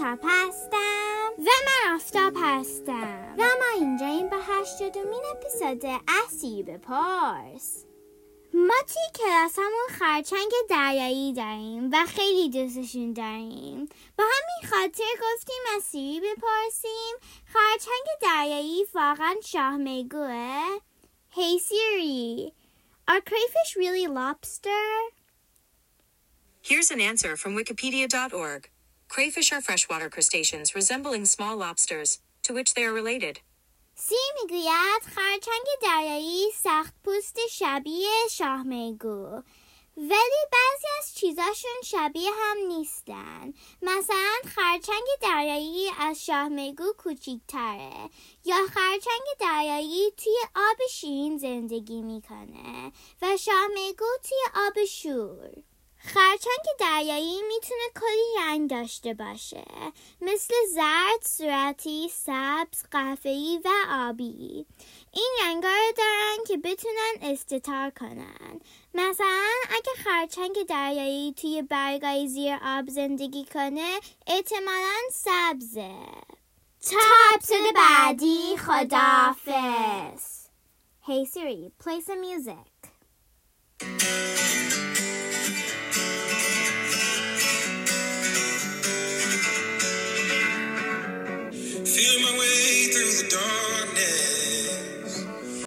محتاب هستم و من آفتاب هستم و ما اینجا این به هشتادمین اپیزود احسی بپرس. ما توی کلاسمون خرچنگ دریایی داریم و خیلی دوستشون داریم. با همین خاطر گفتیم از سیری بپرسیم. خرچنگ دریایی واقعا شاه میگوه. Hey Siri, are crayfish really lobster? Here's an answer from Wikipedia.org. Crayfish are freshwater crustaceans resembling small lobsters, to which they are related. سی می‌گوید خرچنگ دریایی سخت پوست شبیه شاهمیگو ولی بعضی از چیزاشون شبیه هم نیستن. مثلا خرچنگ دریایی از شاهمیگو کوچیکتره یا خرچنگ دریایی توی آب شیرین زندگی می‌کنه و شاهمیگو توی آب شور. خرچنگ دریایی می‌تونه کلی رنگ داشته باشه. مثل زرد، صورتی، سبز، قهوه‌ای و آبی. این رنگا رو دارن که بتونن استتار کنن. مثلا اگه خرچنگ دریایی توی برگای زیر آب زندگی کنه احتمالا سبزه. تا اپسود بعدی خدافز Hey Siri, play some music. Don't.